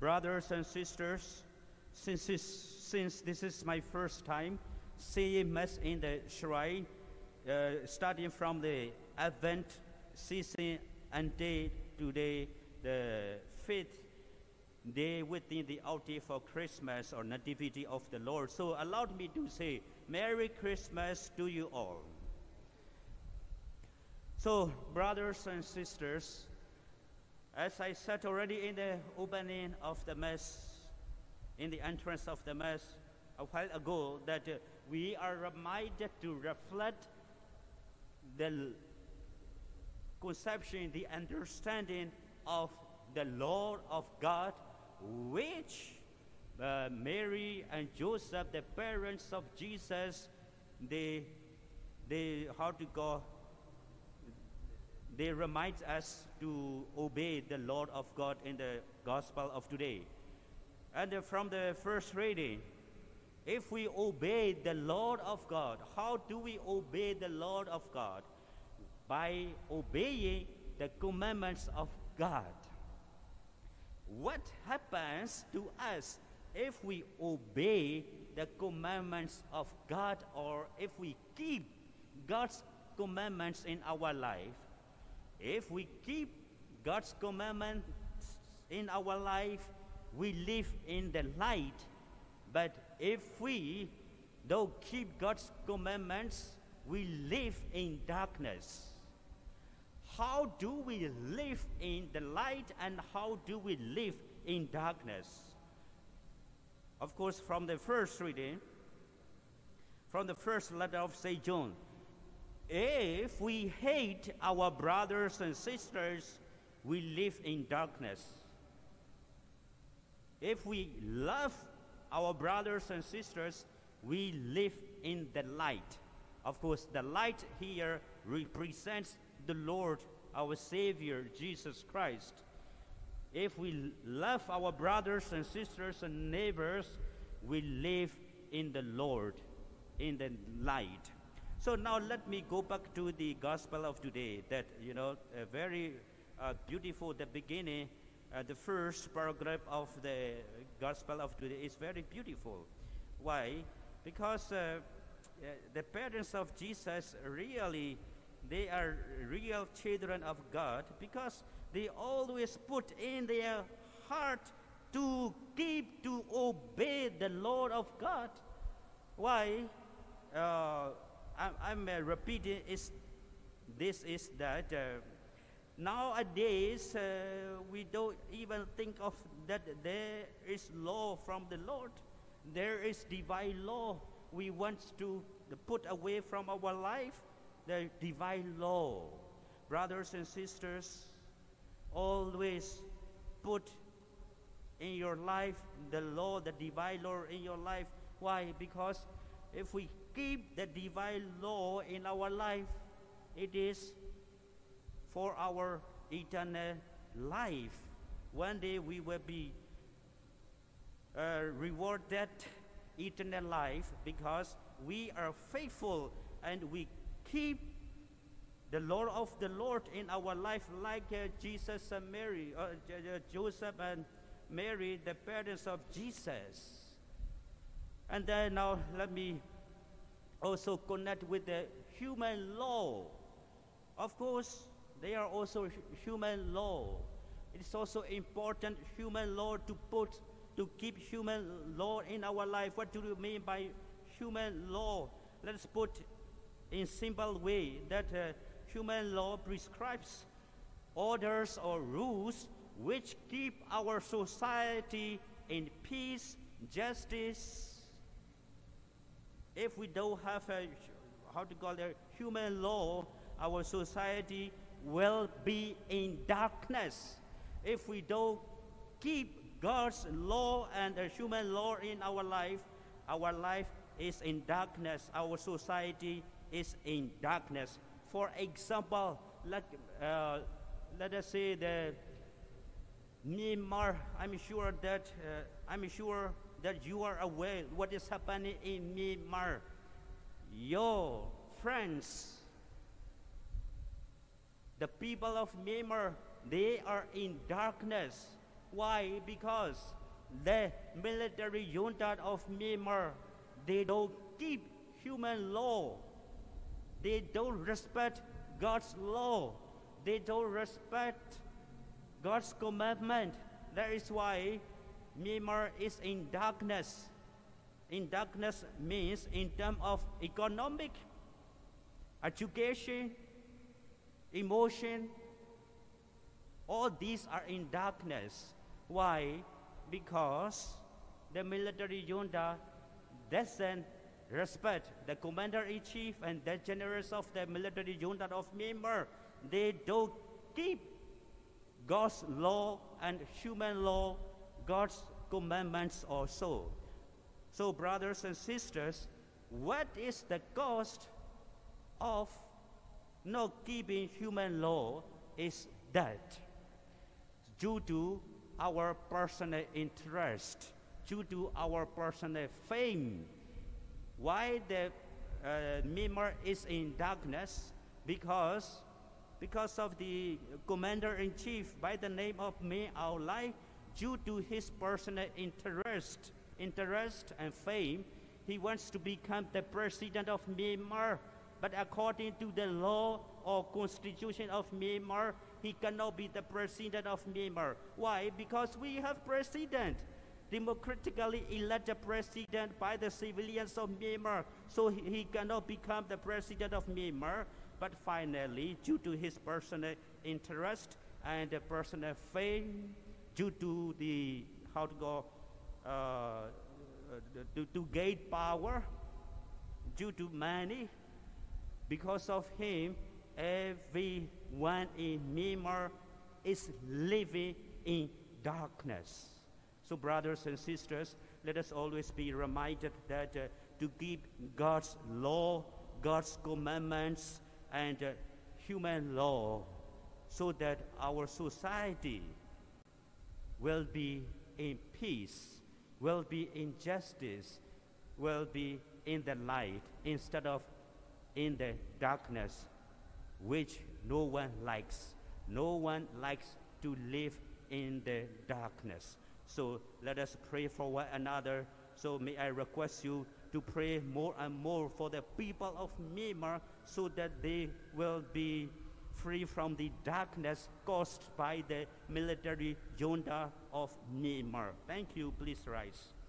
Brothers and sisters, since this, since this is my first time seeing Mass in the shrine, uh, starting from the Advent season until today, the fifth day within the outing for Christmas or Nativity of the Lord. So allow me to say, Merry Christmas to you all. So, brothers and sisters, as I said already in the opening of the Mass, in the entrance of the Mass a while ago, that uh, we are reminded to reflect the conception, the understanding of the Lord of God, which uh, Mary and Joseph, the parents of Jesus, they, they how to go, they remind us to obey the Lord of God in the gospel of today. And from the first reading, if we obey the Lord of God, how do we obey the Lord of God? By obeying the commandments of God. What happens to us if we obey the commandments of God or if we keep God's commandments in our life? If we keep God's commandments in our life, we live in the light. But if we don't keep God's commandments, we live in darkness. How do we live in the light and how do we live in darkness? Of course, from the first reading, from the first letter of St. John, if we hate our brothers and sisters, we live in darkness. If we love our brothers and sisters, we live in the light. Of course, the light here represents the Lord, our Savior, Jesus Christ. If we love our brothers and sisters and neighbors, we live in the Lord, in the light. So now let me go back to the gospel of today. That you know, a very uh, beautiful. The beginning, uh, the first paragraph of the gospel of today is very beautiful. Why? Because uh, uh the parents of Jesus really they are real children of God because they always put in their heart to keep, to obey the Lord of God. Why? I'm, I'm uh, repeating is this is that uh, nowadays uh, we don't even think of that there is law from the Lord. There is divine law we want to put away from our life the divine law. Brothers and sisters, always put in your life the law, the divine law in your life. Why? Because if we keep the divine law in our life, it is for our eternal life. One day we will be uh, rewarded eternal life because we are faithful and we keep the law of the Lord in our life, like uh, Jesus and Mary, uh, Joseph and Mary, the parents of Jesus. And then now let me also connect with the human law. Of course, they are also human law. It is also important human law to put to keep human law in our life. What do you mean by human law? Let's put in simple way that uh, human law prescribes orders or rules which keep our society in peace, justice. If we don't have a, how to call it, human law, our society will be in darkness. If we don't keep God's law and the human law in our life, our life is in darkness. Our society is in darkness. For example, let, uh, let us say the Myanmar, I'm sure that uh, I'm sure that you are aware what is happening in Myanmar. Your friends, the people of Myanmar, they are in darkness. Why? Because the military junta of Myanmar, they don't keep human law. They don't respect God's law. They don't respect God's commandment. That is why Myanmar is in darkness. In darkness means in terms of economic, education, emotion, all these are in darkness. Why? Because the military junta doesn't respect the commander-in-chief and the generals of the military junta of Myanmar. They don't keep God's law and human law, God's commandments also. So, brothers and sisters, what is the cost of not keeping human law is that due to our personal interest, due to our personal fame. Why the uh, is in darkness? Because because of the commander-in-chief by the name of Min Aung Hlaing, due to his personal interest, interest and fame, he wants to become the president of Myanmar. But according to the law or constitution of Myanmar, he cannot be the president of Myanmar. Why? Because we have president, democratically elected president by the civilians of Myanmar. So he, cannot become the president of Myanmar. But finally, due to his personal interest and personal fame, due to the, how to go, uh, to, to gain power, due to money, because of him, everyone in Myanmar is living in darkness. So, brothers and sisters, let us always be reminded that uh, to keep God's law, God's commandments, and uh, human law so that our society will be in peace, will be in justice, will be in the light instead of in the darkness, which no one likes. No one likes to live in the darkness. So let us pray for one another. So may I request you to pray more and more for the people of Myanmar so that they will be free from the darkness caused by the military junta of Myanmar. Thank you. Please rise.